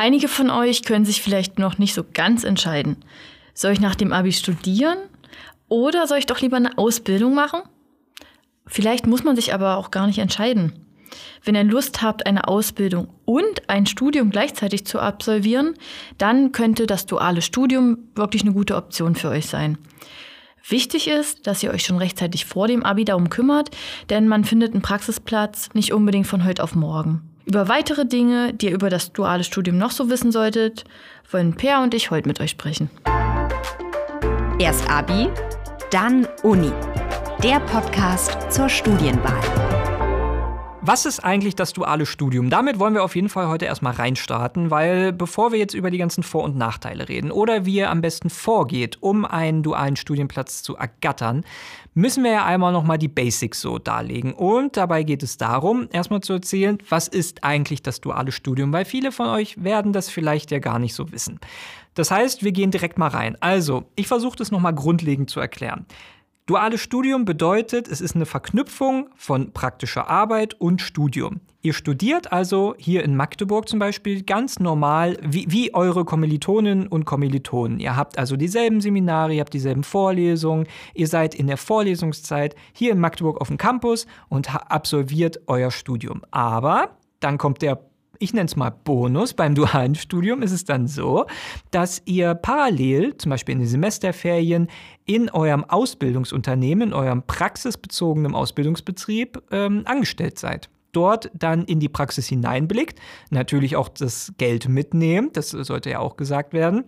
Einige von euch können sich vielleicht noch nicht so ganz entscheiden. Soll ich nach dem Abi studieren oder soll ich doch lieber eine Ausbildung machen? Vielleicht muss man sich aber auch gar nicht entscheiden. Wenn ihr Lust habt, eine Ausbildung und ein Studium gleichzeitig zu absolvieren, dann könnte das duale Studium wirklich eine gute Option für euch sein. Wichtig ist, dass ihr euch schon rechtzeitig vor dem Abi darum kümmert, denn man findet einen Praxisplatz nicht unbedingt von heute auf morgen. Über weitere Dinge, die ihr über das duale Studium noch so wissen solltet, wollen Per und ich heute mit euch sprechen. Erst Abi, dann Uni. Der Podcast zur Studienwahl. Was ist eigentlich das duale Studium? Damit wollen wir auf jeden Fall heute erstmal reinstarten, weil bevor wir jetzt über die ganzen Vor- und Nachteile reden oder wie ihr am besten vorgeht, um einen dualen Studienplatz zu ergattern, müssen wir ja einmal nochmal die Basics so darlegen. Und dabei geht es darum, erstmal zu erzählen, was ist eigentlich das duale Studium, weil viele von euch werden das vielleicht ja gar nicht so wissen. Das heißt, wir gehen direkt mal rein. Also, ich versuche das nochmal grundlegend zu erklären. Duales Studium bedeutet, es ist eine Verknüpfung von praktischer Arbeit und Studium. Ihr studiert also hier in Magdeburg zum Beispiel ganz normal wie, wie eure Kommilitoninnen und Kommilitonen. Ihr habt also dieselben Seminare, ihr habt dieselben Vorlesungen, ihr seid in der Vorlesungszeit hier in Magdeburg auf dem Campus und absolviert euer Studium. Aber dann kommt der ich nenne es mal Bonus. Beim dualen Studium ist es dann so, dass ihr parallel, zum Beispiel in den Semesterferien, in eurem Ausbildungsunternehmen, in eurem praxisbezogenen Ausbildungsbetrieb ähm, angestellt seid dort dann in die Praxis hineinblickt, natürlich auch das Geld mitnehmt, das sollte ja auch gesagt werden,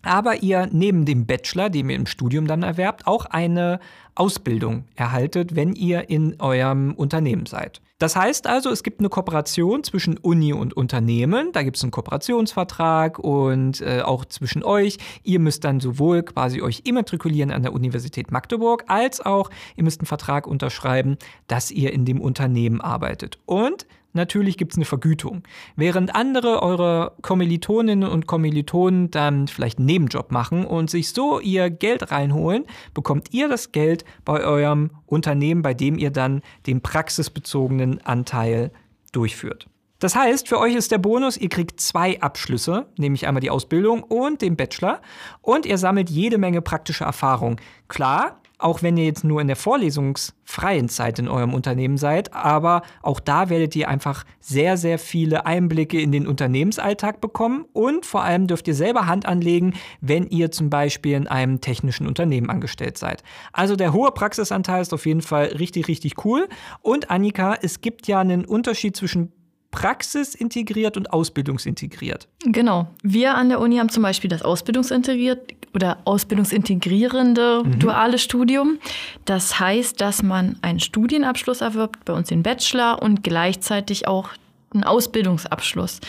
aber ihr neben dem Bachelor, den ihr im Studium dann erwerbt, auch eine Ausbildung erhaltet, wenn ihr in eurem Unternehmen seid. Das heißt also, es gibt eine Kooperation zwischen Uni und Unternehmen. Da gibt es einen Kooperationsvertrag und äh, auch zwischen euch. Ihr müsst dann sowohl quasi euch immatrikulieren an der Universität Magdeburg, als auch ihr müsst einen Vertrag unterschreiben, dass ihr in dem Unternehmen arbeitet. Und natürlich gibt es eine Vergütung. Während andere eure Kommilitoninnen und Kommilitonen dann vielleicht einen Nebenjob machen und sich so ihr Geld reinholen, bekommt ihr das Geld bei eurem Unternehmen, bei dem ihr dann den praxisbezogenen Anteil durchführt. Das heißt, für euch ist der Bonus, ihr kriegt zwei Abschlüsse, nämlich einmal die Ausbildung und den Bachelor und ihr sammelt jede Menge praktische Erfahrung. Klar, auch wenn ihr jetzt nur in der vorlesungsfreien Zeit in eurem Unternehmen seid. Aber auch da werdet ihr einfach sehr, sehr viele Einblicke in den Unternehmensalltag bekommen und vor allem dürft ihr selber Hand anlegen, wenn ihr zum Beispiel in einem technischen Unternehmen angestellt seid. Also der hohe Praxisanteil ist auf jeden Fall richtig, richtig cool. Und Annika, es gibt ja einen Unterschied zwischen praxisintegriert und ausbildungsintegriert. Genau. Wir an der Uni haben zum Beispiel das Ausbildungsintegriert oder ausbildungsintegrierende mhm. duale Studium. Das heißt, dass man einen Studienabschluss erwirbt, bei uns den Bachelor und gleichzeitig auch einen Ausbildungsabschluss.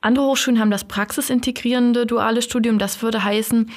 Andere Hochschulen haben das praxisintegrierende duale Studium. Das würde heißen,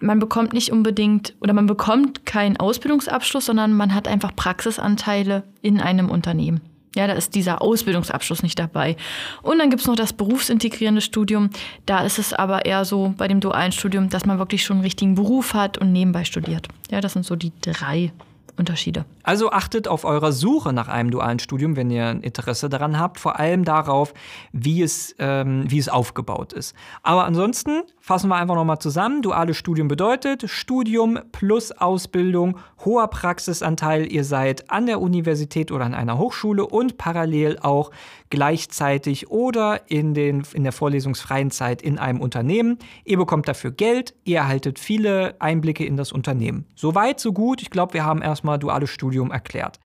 man bekommt nicht unbedingt oder man bekommt keinen Ausbildungsabschluss, sondern man hat einfach Praxisanteile in einem Unternehmen. Ja, da ist dieser Ausbildungsabschluss nicht dabei. Und dann gibt es noch das berufsintegrierende Studium. Da ist es aber eher so bei dem dualen Studium, dass man wirklich schon einen richtigen Beruf hat und nebenbei studiert. Ja, das sind so die drei Unterschiede. Also achtet auf eurer Suche nach einem dualen Studium, wenn ihr Interesse daran habt, vor allem darauf, wie es, ähm, wie es aufgebaut ist. Aber ansonsten fassen wir einfach nochmal zusammen. Duales Studium bedeutet Studium plus Ausbildung, hoher Praxisanteil. Ihr seid an der Universität oder an einer Hochschule und parallel auch gleichzeitig oder in, den, in der vorlesungsfreien Zeit in einem Unternehmen. Ihr bekommt dafür Geld, ihr erhaltet viele Einblicke in das Unternehmen. Soweit, so gut. Ich glaube, wir haben erstmal duales Studium erklärt.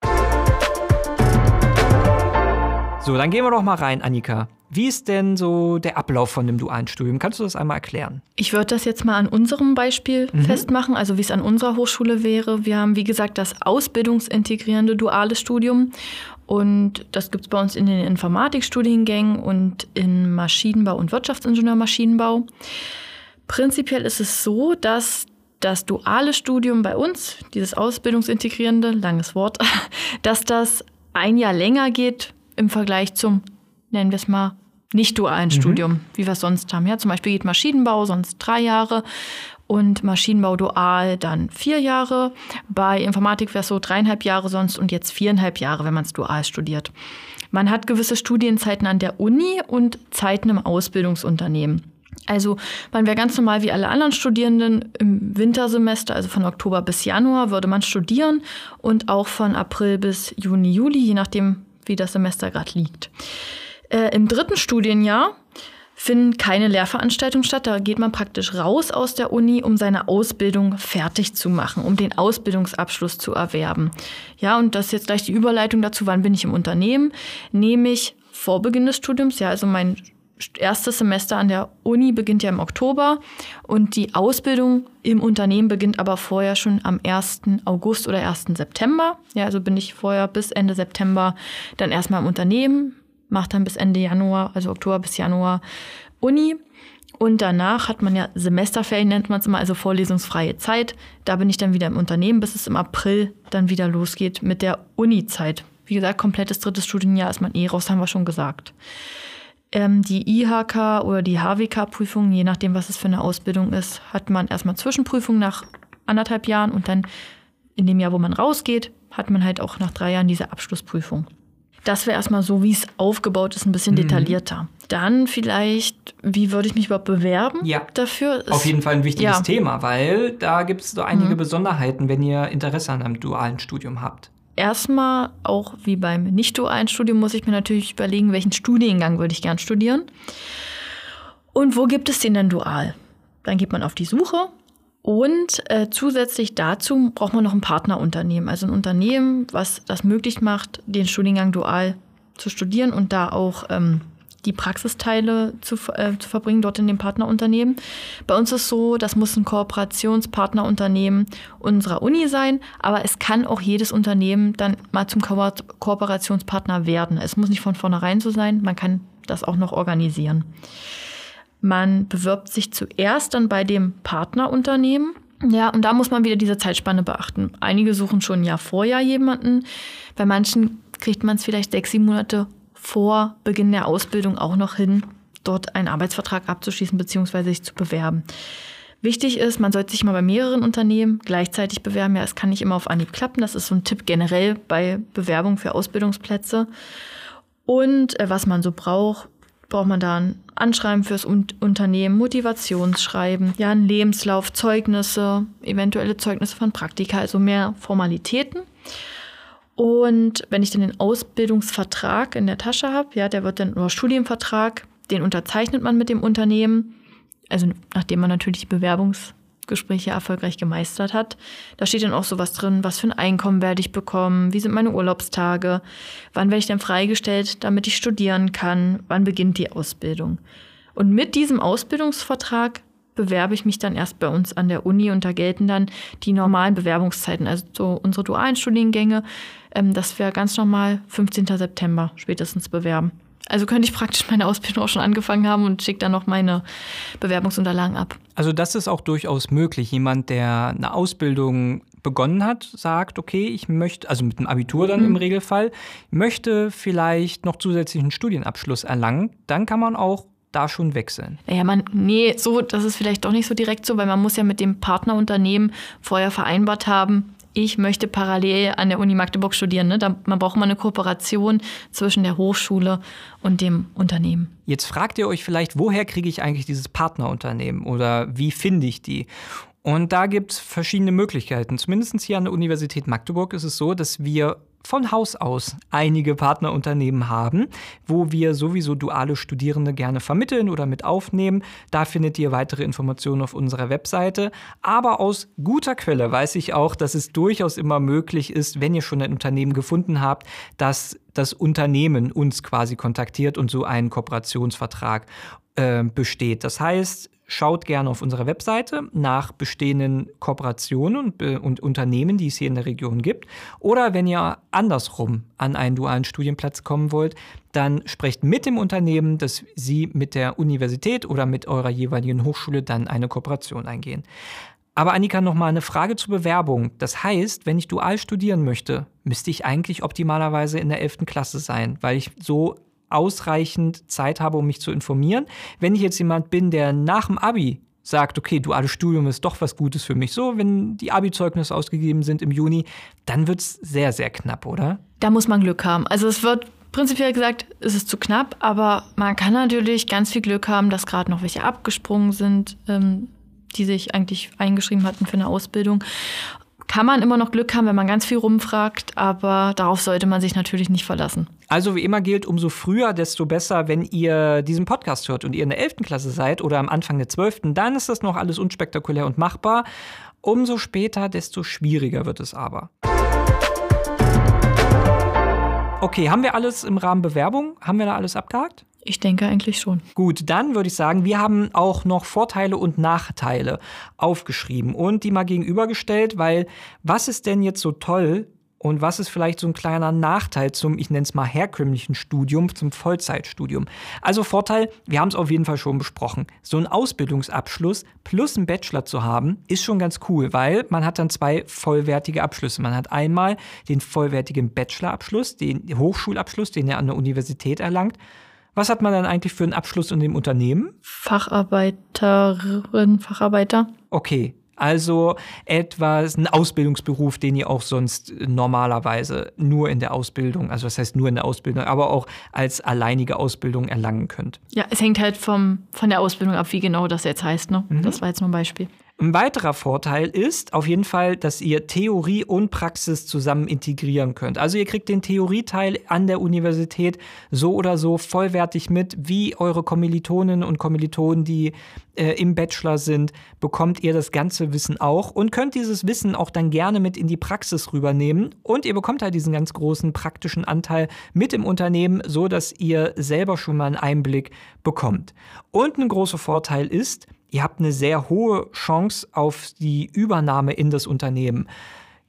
So, dann gehen wir doch mal rein, Annika. Wie ist denn so der Ablauf von dem dualen Studium? Kannst du das einmal erklären? Ich würde das jetzt mal an unserem Beispiel mhm. festmachen, also wie es an unserer Hochschule wäre. Wir haben, wie gesagt, das ausbildungsintegrierende duale Studium. Und das gibt es bei uns in den Informatikstudiengängen und in Maschinenbau und Wirtschaftsingenieurmaschinenbau. Prinzipiell ist es so, dass das duale Studium bei uns, dieses ausbildungsintegrierende, langes Wort, dass das ein Jahr länger geht im Vergleich zum, nennen wir es mal, nicht dualen mhm. Studium, wie wir es sonst haben. Ja, zum Beispiel geht Maschinenbau sonst drei Jahre und Maschinenbau dual dann vier Jahre. Bei Informatik wäre es so dreieinhalb Jahre sonst und jetzt viereinhalb Jahre, wenn man es dual studiert. Man hat gewisse Studienzeiten an der Uni und Zeiten im Ausbildungsunternehmen. Also man wäre ganz normal wie alle anderen Studierenden im Wintersemester, also von Oktober bis Januar würde man studieren und auch von April bis Juni, Juli, je nachdem, wie das Semester gerade liegt. Äh, Im dritten Studienjahr finden keine Lehrveranstaltungen statt. Da geht man praktisch raus aus der Uni, um seine Ausbildung fertig zu machen, um den Ausbildungsabschluss zu erwerben. Ja, und das ist jetzt gleich die Überleitung dazu, wann bin ich im Unternehmen? Nämlich vor Beginn des Studiums, ja, also mein erstes Semester an der Uni beginnt ja im Oktober und die Ausbildung im Unternehmen beginnt aber vorher schon am 1. August oder 1. September. Ja, also bin ich vorher bis Ende September dann erstmal im Unternehmen, mache dann bis Ende Januar, also Oktober bis Januar Uni. Und danach hat man ja Semesterferien, nennt man es immer, also vorlesungsfreie Zeit. Da bin ich dann wieder im Unternehmen, bis es im April dann wieder losgeht mit der Uni-Zeit. Wie gesagt, komplettes drittes Studienjahr ist man eh raus, haben wir schon gesagt. Ähm, die IHK oder die HWK-Prüfung, je nachdem, was es für eine Ausbildung ist, hat man erstmal Zwischenprüfung nach anderthalb Jahren und dann in dem Jahr, wo man rausgeht, hat man halt auch nach drei Jahren diese Abschlussprüfung. Das wäre erstmal so, wie es aufgebaut ist, ein bisschen mhm. detaillierter. Dann vielleicht, wie würde ich mich überhaupt bewerben ja. dafür? Ist, Auf jeden Fall ein wichtiges ja. Thema, weil da gibt es so einige mhm. Besonderheiten, wenn ihr Interesse an einem dualen Studium habt. Erstmal, auch wie beim nicht-dualen Studium, muss ich mir natürlich überlegen, welchen Studiengang würde ich gern studieren. Und wo gibt es den denn dual? Dann geht man auf die Suche und äh, zusätzlich dazu braucht man noch ein Partnerunternehmen, also ein Unternehmen, was das möglich macht, den Studiengang dual zu studieren und da auch ähm, die Praxisteile zu, äh, zu verbringen dort in dem Partnerunternehmen. Bei uns ist so, das muss ein Kooperationspartnerunternehmen unserer Uni sein, aber es kann auch jedes Unternehmen dann mal zum Ko Kooperationspartner werden. Es muss nicht von vornherein so sein, man kann das auch noch organisieren. Man bewirbt sich zuerst dann bei dem Partnerunternehmen. Ja, und da muss man wieder diese Zeitspanne beachten. Einige suchen schon ein Jahr vorher jemanden. Bei manchen kriegt man es vielleicht sechs, sieben Monate vor Beginn der Ausbildung auch noch hin, dort einen Arbeitsvertrag abzuschließen bzw. sich zu bewerben. Wichtig ist, man sollte sich mal bei mehreren Unternehmen gleichzeitig bewerben. Ja, es kann nicht immer auf Anhieb klappen. Das ist so ein Tipp generell bei Bewerbung für Ausbildungsplätze. Und äh, was man so braucht, braucht man da ein Anschreiben fürs Unternehmen, Motivationsschreiben, ja, ein Lebenslauf, Zeugnisse, eventuelle Zeugnisse von Praktika, also mehr Formalitäten. Und wenn ich dann den Ausbildungsvertrag in der Tasche habe, ja, der wird dann, oder Studienvertrag, den unterzeichnet man mit dem Unternehmen, also nachdem man natürlich die Bewerbungsgespräche erfolgreich gemeistert hat. Da steht dann auch sowas drin, was für ein Einkommen werde ich bekommen, wie sind meine Urlaubstage, wann werde ich dann freigestellt, damit ich studieren kann, wann beginnt die Ausbildung. Und mit diesem Ausbildungsvertrag bewerbe ich mich dann erst bei uns an der Uni und da gelten dann die normalen Bewerbungszeiten, also so unsere dualen Studiengänge. Ähm, das wäre ganz normal 15. September spätestens bewerben. Also könnte ich praktisch meine Ausbildung auch schon angefangen haben und schicke dann noch meine Bewerbungsunterlagen ab. Also das ist auch durchaus möglich. Jemand, der eine Ausbildung begonnen hat, sagt, okay, ich möchte, also mit einem Abitur dann mhm. im Regelfall, möchte vielleicht noch zusätzlichen Studienabschluss erlangen, dann kann man auch da schon wechseln? Ja, man, nee, so, das ist vielleicht doch nicht so direkt so, weil man muss ja mit dem Partnerunternehmen vorher vereinbart haben, ich möchte parallel an der Uni Magdeburg studieren. Ne? Da, man braucht mal eine Kooperation zwischen der Hochschule und dem Unternehmen. Jetzt fragt ihr euch vielleicht, woher kriege ich eigentlich dieses Partnerunternehmen oder wie finde ich die? Und da gibt es verschiedene Möglichkeiten. Zumindest hier an der Universität Magdeburg ist es so, dass wir von Haus aus einige Partnerunternehmen haben, wo wir sowieso duale Studierende gerne vermitteln oder mit aufnehmen. Da findet ihr weitere Informationen auf unserer Webseite. Aber aus guter Quelle weiß ich auch, dass es durchaus immer möglich ist, wenn ihr schon ein Unternehmen gefunden habt, dass das Unternehmen uns quasi kontaktiert und so einen Kooperationsvertrag äh, besteht. Das heißt, Schaut gerne auf unserer Webseite nach bestehenden Kooperationen und, und, Unternehmen, die es hier in der Region gibt. Oder wenn ihr andersrum an einen dualen Studienplatz kommen wollt, dann sprecht mit dem Unternehmen, dass sie mit der Universität oder mit eurer jeweiligen Hochschule dann eine Kooperation eingehen. Aber Annika, noch mal eine Frage zur Bewerbung. Das heißt, wenn ich dual studieren möchte, müsste ich eigentlich optimalerweise in der 11. Klasse sein, weil ich so ausreichend Zeit habe, um mich zu informieren. Wenn ich jetzt jemand bin, der nach dem Abi sagt, okay, duales Studium ist doch was Gutes für mich. So, wenn die Abi-Zeugnisse ausgegeben sind im Juni, dann wird es sehr, sehr knapp, oder? Da muss man Glück haben. Also es wird prinzipiell gesagt, ist es zu knapp, aber man kann natürlich ganz viel Glück haben, dass gerade noch welche abgesprungen sind, ähm, die sich eigentlich eingeschrieben hatten für eine Ausbildung. Kann man immer noch Glück haben, wenn man ganz viel rumfragt, aber darauf sollte man sich natürlich nicht verlassen. Also wie immer gilt, umso früher, desto besser, wenn ihr diesen Podcast hört und ihr in der 11. Klasse seid oder am Anfang der 12., dann ist das noch alles unspektakulär und machbar. Umso später, desto schwieriger wird es aber. Okay, haben wir alles im Rahmen Bewerbung? Haben wir da alles abgehakt? Ich denke eigentlich schon. Gut, dann würde ich sagen, wir haben auch noch Vorteile und Nachteile aufgeschrieben und die mal gegenübergestellt, weil was ist denn jetzt so toll und was ist vielleicht so ein kleiner Nachteil zum, ich nenne es mal, herkömmlichen Studium, zum Vollzeitstudium? Also Vorteil, wir haben es auf jeden Fall schon besprochen. So ein Ausbildungsabschluss plus einen Bachelor zu haben, ist schon ganz cool, weil man hat dann zwei vollwertige Abschlüsse. Man hat einmal den vollwertigen Bachelorabschluss, den Hochschulabschluss, den er an der Universität erlangt. Was hat man dann eigentlich für einen Abschluss in dem Unternehmen? Facharbeiterin, Facharbeiter. Okay, also etwas, ein Ausbildungsberuf, den ihr auch sonst normalerweise nur in der Ausbildung, also das heißt nur in der Ausbildung, aber auch als alleinige Ausbildung erlangen könnt. Ja, es hängt halt vom, von der Ausbildung ab, wie genau das jetzt heißt. Ne? Mhm. Das war jetzt nur ein Beispiel. Ein weiterer Vorteil ist auf jeden Fall, dass ihr Theorie und Praxis zusammen integrieren könnt. Also ihr kriegt den Theorieteil an der Universität so oder so vollwertig mit, wie eure Kommilitoninnen und Kommilitonen, die äh, im Bachelor sind, bekommt ihr das ganze Wissen auch und könnt dieses Wissen auch dann gerne mit in die Praxis rübernehmen. Und ihr bekommt halt diesen ganz großen praktischen Anteil mit im Unternehmen, so dass ihr selber schon mal einen Einblick bekommt. Und ein großer Vorteil ist, ihr habt eine sehr hohe Chance auf die Übernahme in das Unternehmen.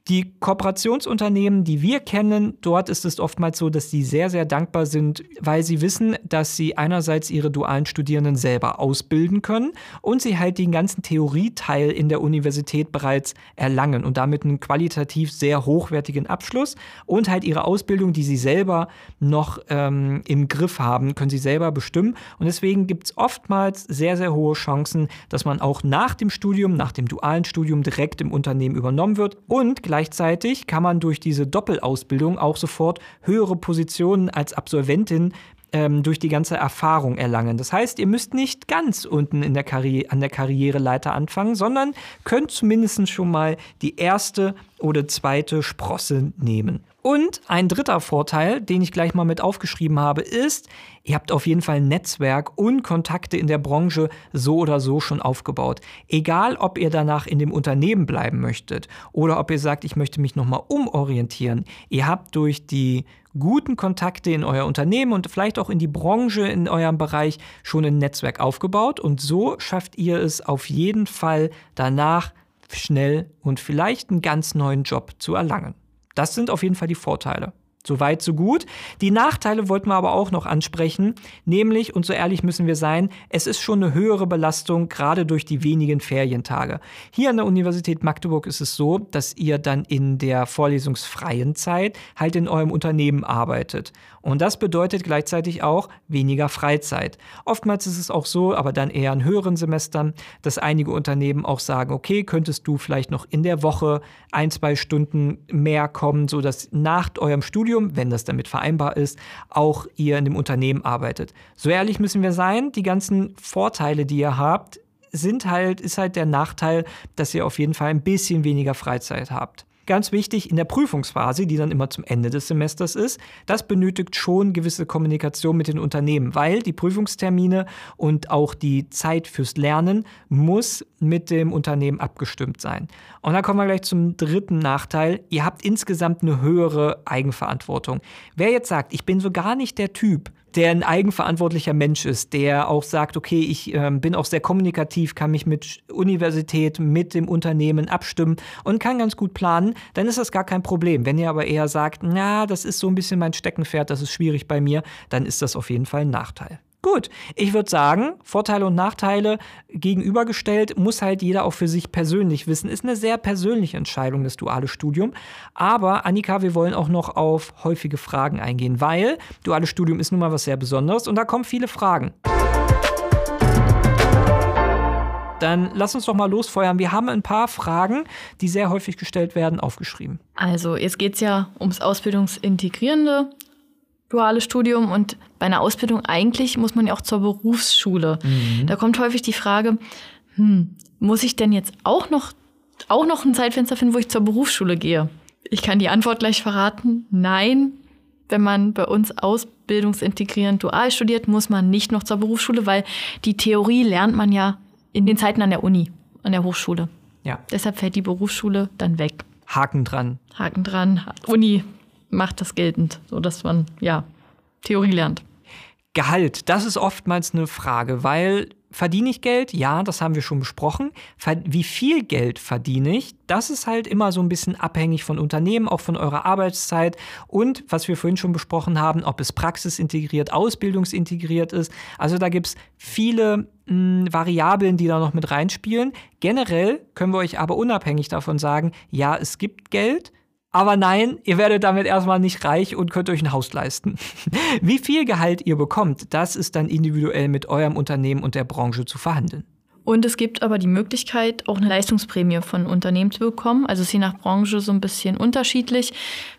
Die Kooperationsunternehmen, die wir kennen, dort ist es oftmals so, dass sie sehr, sehr dankbar sind, weil sie wissen, dass sie einerseits ihre dualen Studierenden selber ausbilden können und sie halt den ganzen Theorieteil in der Universität bereits erlangen und damit einen qualitativ sehr hochwertigen Abschluss und halt ihre Ausbildung, die sie selber noch ähm, im Griff haben, können sie selber bestimmen. Und deswegen gibt es oftmals sehr, sehr hohe Chancen, dass man auch nach dem Studium, nach dem dualen Studium direkt im Unternehmen übernommen wird und gleich Gleichzeitig kann man durch diese Doppelausbildung auch sofort höhere Positionen als Absolventin ähm, durch die ganze Erfahrung erlangen. Das heißt, ihr müsst nicht ganz unten in der an der Karriereleiter anfangen, sondern könnt zumindest schon mal die erste oder zweite Sprosse nehmen. Und ein dritter Vorteil, den ich gleich mal mit aufgeschrieben habe, ist, ihr habt auf jeden Fall ein Netzwerk und Kontakte in der Branche so oder so schon aufgebaut. Egal, ob ihr danach in dem Unternehmen bleiben möchtet oder ob ihr sagt, ich möchte mich nochmal umorientieren. Ihr habt durch die guten Kontakte in euer Unternehmen und vielleicht auch in die Branche in eurem Bereich schon ein Netzwerk aufgebaut und so schafft ihr es auf jeden Fall danach schnell und vielleicht einen ganz neuen Job zu erlangen. Das sind auf jeden Fall die Vorteile. So weit, so gut. Die Nachteile wollten wir aber auch noch ansprechen, nämlich, und so ehrlich müssen wir sein, es ist schon eine höhere Belastung, gerade durch die wenigen Ferientage. Hier an der Universität Magdeburg ist es so, dass ihr dann in der vorlesungsfreien Zeit halt in eurem Unternehmen arbeitet. Und das bedeutet gleichzeitig auch weniger Freizeit. Oftmals ist es auch so, aber dann eher in höheren Semestern, dass einige Unternehmen auch sagen, okay, könntest du vielleicht noch in der Woche ein, zwei Stunden mehr kommen, sodass nach eurem Studium, wenn das damit vereinbar ist, auch ihr in dem Unternehmen arbeitet. So ehrlich müssen wir sein, die ganzen Vorteile, die ihr habt, sind halt, ist halt der Nachteil, dass ihr auf jeden Fall ein bisschen weniger Freizeit habt. Ganz wichtig in der Prüfungsphase, die dann immer zum Ende des Semesters ist, das benötigt schon gewisse Kommunikation mit den Unternehmen, weil die Prüfungstermine und auch die Zeit fürs Lernen muss mit dem Unternehmen abgestimmt sein. Und dann kommen wir gleich zum dritten Nachteil. Ihr habt insgesamt eine höhere Eigenverantwortung. Wer jetzt sagt, ich bin so gar nicht der Typ, der ein eigenverantwortlicher Mensch ist, der auch sagt, okay, ich äh, bin auch sehr kommunikativ, kann mich mit Universität, mit dem Unternehmen abstimmen und kann ganz gut planen, dann ist das gar kein Problem. Wenn ihr aber eher sagt, na, das ist so ein bisschen mein Steckenpferd, das ist schwierig bei mir, dann ist das auf jeden Fall ein Nachteil. Gut, ich würde sagen, Vorteile und Nachteile gegenübergestellt, muss halt jeder auch für sich persönlich wissen. Ist eine sehr persönliche Entscheidung, das duale Studium. Aber Annika, wir wollen auch noch auf häufige Fragen eingehen, weil duales Studium ist nun mal was sehr Besonderes und da kommen viele Fragen. Dann lass uns doch mal losfeuern. Wir haben ein paar Fragen, die sehr häufig gestellt werden, aufgeschrieben. Also, jetzt geht es ja ums Ausbildungsintegrierende duales Studium und bei einer Ausbildung eigentlich muss man ja auch zur Berufsschule. Mhm. Da kommt häufig die Frage, hm, muss ich denn jetzt auch noch, auch noch ein Zeitfenster finden, wo ich zur Berufsschule gehe? Ich kann die Antwort gleich verraten. Nein, wenn man bei uns ausbildungsintegrierend dual studiert, muss man nicht noch zur Berufsschule, weil die Theorie lernt man ja in den Zeiten an der Uni, an der Hochschule. Ja. Deshalb fällt die Berufsschule dann weg. Haken dran. Haken dran. Uni macht das geltend, sodass man ja Theorie lernt. Gehalt, das ist oftmals eine Frage, weil verdiene ich Geld? Ja, das haben wir schon besprochen. Wie viel Geld verdiene ich? Das ist halt immer so ein bisschen abhängig von Unternehmen, auch von eurer Arbeitszeit und was wir vorhin schon besprochen haben, ob es praxisintegriert, ausbildungsintegriert ist. Also da gibt es viele mh, hm, Variablen, die da noch mit reinspielen. Generell können wir euch aber unabhängig davon sagen, ja, es gibt Geld. Aber nein, ihr werdet damit erstmal nicht reich und könnt euch ein Haus leisten. Wie viel Gehalt ihr bekommt, das ist dann individuell mit eurem Unternehmen und der Branche zu verhandeln. Und es gibt aber die Möglichkeit, auch eine Leistungsprämie von Unternehmen zu bekommen. Also ist je nach Branche so ein bisschen unterschiedlich.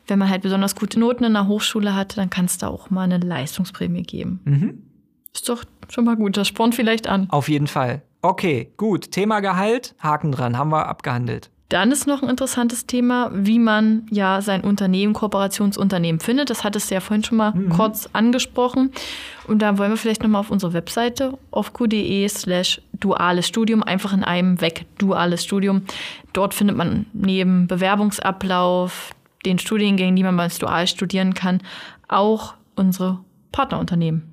Wenn man halt besonders gute Noten in der Hochschule hat, dann kann es da auch mal eine Leistungsprämie geben. Mhm. Ist doch schon mal gut. Das spornt vielleicht an. Auf jeden Fall. Okay, gut. Thema Gehalt, Haken dran, haben wir abgehandelt. Dann ist noch ein interessantes Thema, wie man ja sein Unternehmen, Kooperationsunternehmen findet. Das hat es ja vorhin schon mal mhm. kurz angesprochen. Und da wollen wir vielleicht nochmal auf unsere Webseite ofq.de slash duales Studium, einfach in einem weg duales Studium. Dort findet man neben Bewerbungsablauf, den Studiengängen, die man beim Dual studieren kann, auch unsere Partnerunternehmen.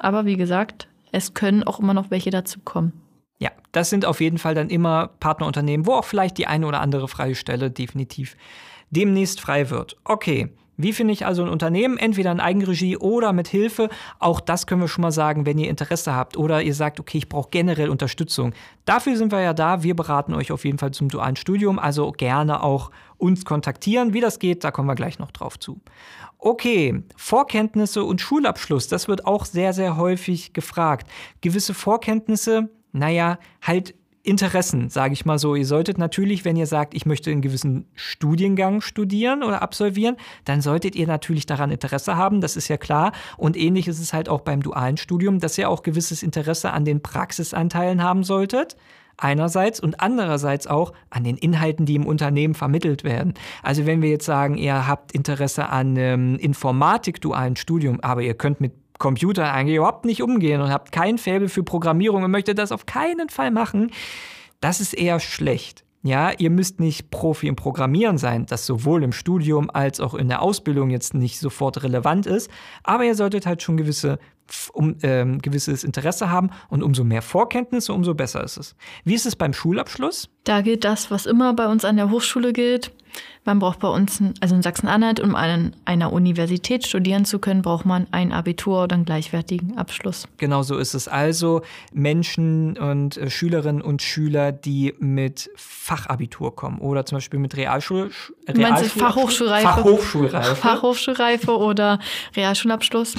Aber wie gesagt, es können auch immer noch welche dazu kommen. Ja, das sind auf jeden Fall dann immer Partnerunternehmen, wo auch vielleicht die eine oder andere freie Stelle definitiv demnächst frei wird. Okay. Wie finde ich also ein Unternehmen? Entweder in Eigenregie oder mit Hilfe. Auch das können wir schon mal sagen, wenn ihr Interesse habt oder ihr sagt, okay, ich brauche generell Unterstützung. Dafür sind wir ja da. Wir beraten euch auf jeden Fall zum dualen Studium. Also gerne auch uns kontaktieren. Wie das geht, da kommen wir gleich noch drauf zu. Okay, Vorkenntnisse und Schulabschluss, das wird auch sehr, sehr häufig gefragt. Gewisse Vorkenntnisse naja, halt Interessen, sage ich mal so. Ihr solltet natürlich, wenn ihr sagt, ich möchte einen gewissen Studiengang studieren oder absolvieren, dann solltet ihr natürlich daran Interesse haben, das ist ja klar. Und ähnlich ist es halt auch beim dualen Studium, dass ihr auch gewisses Interesse an den Praxisanteilen haben solltet. Einerseits und andererseits auch an den Inhalten, die im Unternehmen vermittelt werden. Also wenn wir jetzt sagen, ihr habt Interesse an ähm, Informatik-dualen Studium, aber ihr könnt mit Computer eigentlich überhaupt nicht umgehen und habt kein Faible für Programmierung und möchtet das auf keinen Fall machen, das ist eher schlecht. Ja, ihr müsst nicht Profi im Programmieren sein, das sowohl im Studium als auch in der Ausbildung jetzt nicht sofort relevant ist, aber ihr solltet halt schon gewisse um, ähm, gewisses Interesse haben und umso mehr Vorkenntnisse, umso besser ist es. Wie ist es beim Schulabschluss? Da gilt das, was immer bei uns an der Hochschule gilt. Man braucht bei uns, also in Sachsen-Anhalt, um an einer Universität studieren zu können, braucht man ein Abitur oder einen gleichwertigen Abschluss. Genau so ist es. Also Menschen und äh, Schülerinnen und Schüler, die mit Fachabitur kommen oder zum Beispiel mit Realschul Realschul Fachhochschulreife? Fachhochschulreife. Fachhochschulreife oder Realschulabschluss.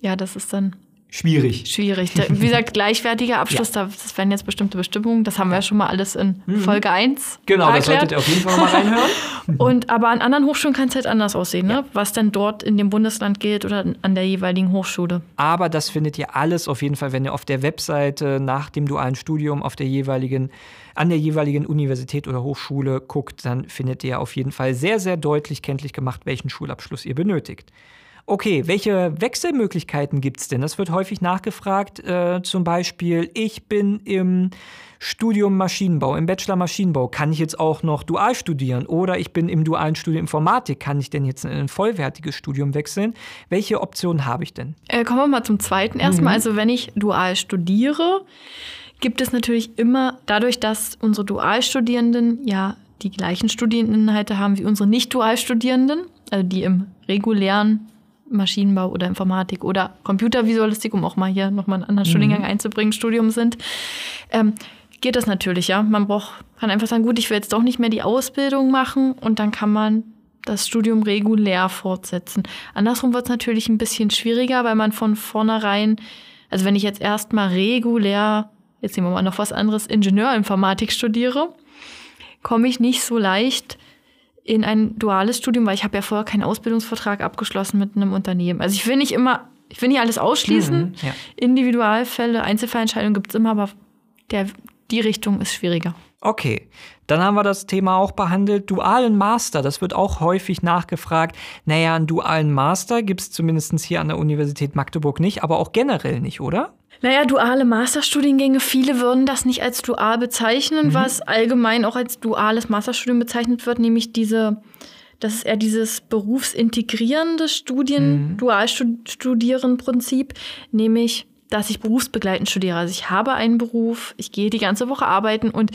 Ja, das ist dann schwierig. Schwierig. Wie gesagt, gleichwertiger Abschluss, ja. das wären jetzt bestimmte Bestimmungen. Das haben wir ja schon mal alles in mhm. Folge 1. Genau, das solltet ihr auf jeden Fall mal reinhören. Und aber an anderen Hochschulen kann es halt anders aussehen, ne? ja. ne? was denn dort in dem Bundesland gilt oder an der jeweiligen Hochschule. Aber das findet ihr alles auf jeden Fall, wenn ihr auf der Webseite nach dem dualen Studium auf der jeweiligen an der jeweiligen Universität oder Hochschule guckt, dann findet ihr auf jeden Fall sehr, sehr deutlich kenntlich gemacht, welchen Schulabschluss ihr benötigt. Okay, welche Wechselmöglichkeiten gibt es denn? Das wird häufig nachgefragt. Äh, zum Beispiel, ich bin im Studium Maschinenbau, im Bachelor Maschinenbau. Kann ich jetzt auch noch dual studieren? Oder ich bin im dualen Studium Informatik. Kann ich denn jetzt in ein vollwertiges Studium wechseln? Welche Optionen habe ich denn? Äh, kommen wir mal zum zweiten erstmal. Mhm. Also, wenn ich dual studiere, gibt es natürlich immer, dadurch, dass unsere Dualstudierenden ja die gleichen Studieninhalte haben wie unsere Nicht-Dualstudierenden, also die im regulären Maschinenbau oder Informatik oder Computervisualistik, um auch mal hier nochmal einen anderen mhm. Studiengang einzubringen, Studium sind, ähm, geht das natürlich, ja. Man braucht, kann einfach sagen, gut, ich will jetzt doch nicht mehr die Ausbildung machen und dann kann man das Studium regulär fortsetzen. Andersrum wird es natürlich ein bisschen schwieriger, weil man von vornherein, also wenn ich jetzt erstmal regulär, jetzt nehmen wir mal noch was anderes, Ingenieurinformatik studiere, komme ich nicht so leicht in ein duales Studium, weil ich habe ja vorher keinen Ausbildungsvertrag abgeschlossen mit einem Unternehmen. Also ich will nicht immer, ich will nicht alles ausschließen. Mhm, ja. Individualfälle, Einzelfallentscheidungen gibt es immer, aber der, die Richtung ist schwieriger. Okay, dann haben wir das Thema auch behandelt. Dualen Master, das wird auch häufig nachgefragt. Naja, einen dualen Master gibt es zumindest hier an der Universität Magdeburg nicht, aber auch generell nicht, oder? Naja, duale Masterstudiengänge, viele würden das nicht als dual bezeichnen, mhm. was allgemein auch als duales Masterstudium bezeichnet wird, nämlich diese, das ist eher dieses berufsintegrierende Studien, mhm. Dualstudieren-Prinzip, nämlich dass ich berufsbegleitend studiere. Also ich habe einen Beruf, ich gehe die ganze Woche arbeiten und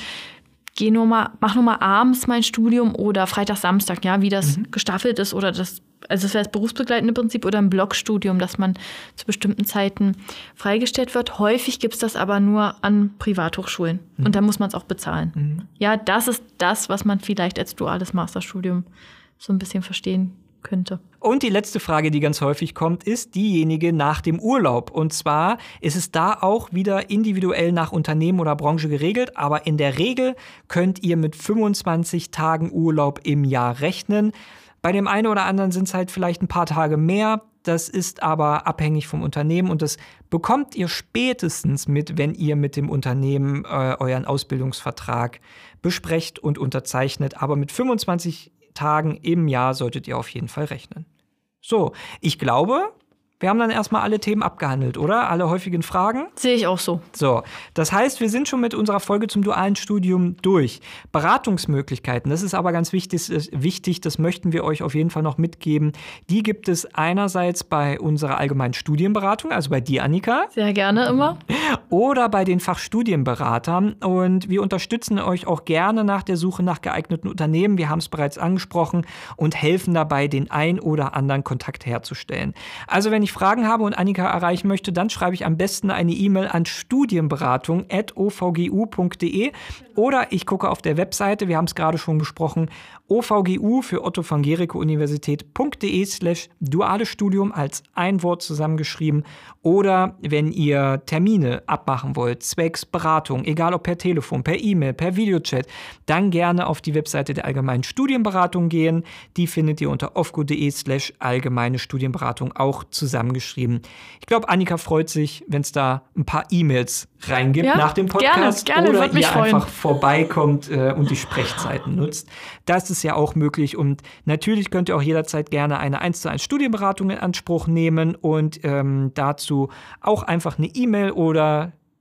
gehe nur mal, mache nur mal abends mein Studium oder Freitag, Samstag, ja, wie das mhm. gestaffelt ist oder das, also das wäre das berufsbegleitende Prinzip oder ein Blockstudium, dass man zu bestimmten Zeiten freigestellt wird. Häufig gibt es das aber nur an Privathochschulen mhm. und da muss man es auch bezahlen. Mhm. Ja, das ist das, was man vielleicht als duales Masterstudium so ein bisschen verstehen könnte. Und die letzte Frage, die ganz häufig kommt, ist diejenige nach dem Urlaub. Und zwar ist es da auch wieder individuell nach Unternehmen oder Branche geregelt, aber in der Regel könnt ihr mit 25 Tagen Urlaub im Jahr rechnen. Bei dem einen oder anderen sind es halt vielleicht ein paar Tage mehr. Das ist aber abhängig vom Unternehmen und das bekommt ihr spätestens mit, wenn ihr mit dem Unternehmen äh, euren Ausbildungsvertrag besprecht und unterzeichnet. Aber mit 25 Tagen im Jahr solltet ihr auf jeden Fall rechnen. So, ich glaube, wir haben dann erstmal alle Themen abgehandelt, oder? Alle häufigen Fragen? Sehe ich auch so. So, das heißt, wir sind schon mit unserer Folge zum dualen Studium durch. Beratungsmöglichkeiten, das ist aber ganz wichtig, wichtig, das möchten wir euch auf jeden Fall noch mitgeben. Die gibt es einerseits bei unserer allgemeinen Studienberatung, also bei dir, Annika. Sehr gerne immer. Oder bei den Fachstudienberatern. Und wir unterstützen euch auch gerne nach der Suche nach geeigneten Unternehmen. Wir haben es bereits angesprochen und helfen dabei, den ein oder anderen Kontakt herzustellen. Also wenn ich Fragen habe und Annika erreichen möchte, dann schreibe ich am besten eine E-Mail an studienberatung.ovgu.de oder ich gucke auf der Webseite, wir haben es gerade schon besprochen, ovgu für Otto von Gericke Universität.de slash duales Studium als ein Wort zusammengeschrieben oder wenn ihr Termine abmachen wollt, zwecks Beratung, egal ob per Telefon, per E-Mail, per Videochat, dann gerne auf die Webseite der Allgemeinen Studienberatung gehen. Die findet ihr unter ofgo.de slash allgemeine Studienberatung auch zusammengeschrieben. Ich glaube, Annika freut sich, wenn es da ein paar E-Mails reingibt ja, nach dem Podcast gerne, gerne, oder ihr freuen. einfach vorbeikommt äh, und die Sprechzeiten nutzt. Das ist ja auch möglich und natürlich könnt ihr auch jederzeit gerne eine 1 zu 1 Studienberatung in Anspruch nehmen und ähm, dazu auch einfach eine E-Mail oder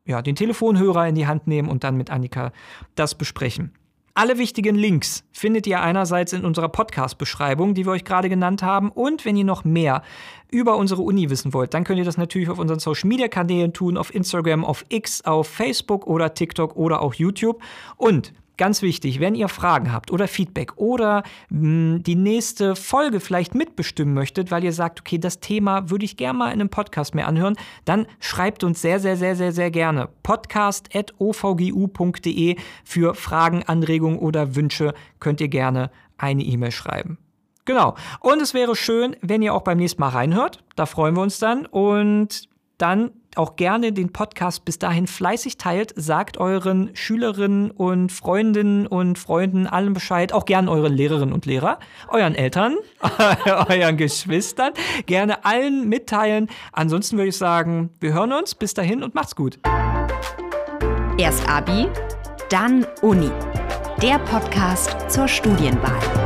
ja, den Telefonhörer in die Hand nehmen und dann mit Annika das besprechen. Alle wichtigen Links findet ihr einerseits in unserer Podcast-Beschreibung, die wir euch gerade genannt haben. Und wenn ihr noch mehr über unsere Uni wissen wollt, dann könnt ihr das natürlich auf unseren Social-Media-Kanälen tun, auf Instagram, auf X, auf Facebook oder TikTok oder auch YouTube. Und Ganz wichtig, wenn ihr Fragen habt oder Feedback oder mh, hm, die nächste Folge vielleicht mitbestimmen möchtet, weil ihr sagt, okay, das Thema würde ich gerne mal in einem Podcast mehr anhören, dann schreibt uns sehr, sehr, sehr, sehr, sehr gerne. podcast.ovgu.de für Fragen, Anregungen oder Wünsche könnt ihr gerne eine E-Mail schreiben. Genau. Und es wäre schön, wenn ihr auch beim nächsten Mal reinhört. Da freuen wir uns dann. Und dann auch gerne den Podcast bis dahin fleißig teilt, sagt euren Schülerinnen und Freundinnen und Freunden allen Bescheid, auch gerne euren Lehrerinnen und Lehrer, euren Eltern, euren Geschwistern, gerne allen mitteilen. Ansonsten würde ich sagen, wir hören uns, bis dahin und macht's gut. Erst Abi, dann Uni. Der Podcast zur Studienwahl.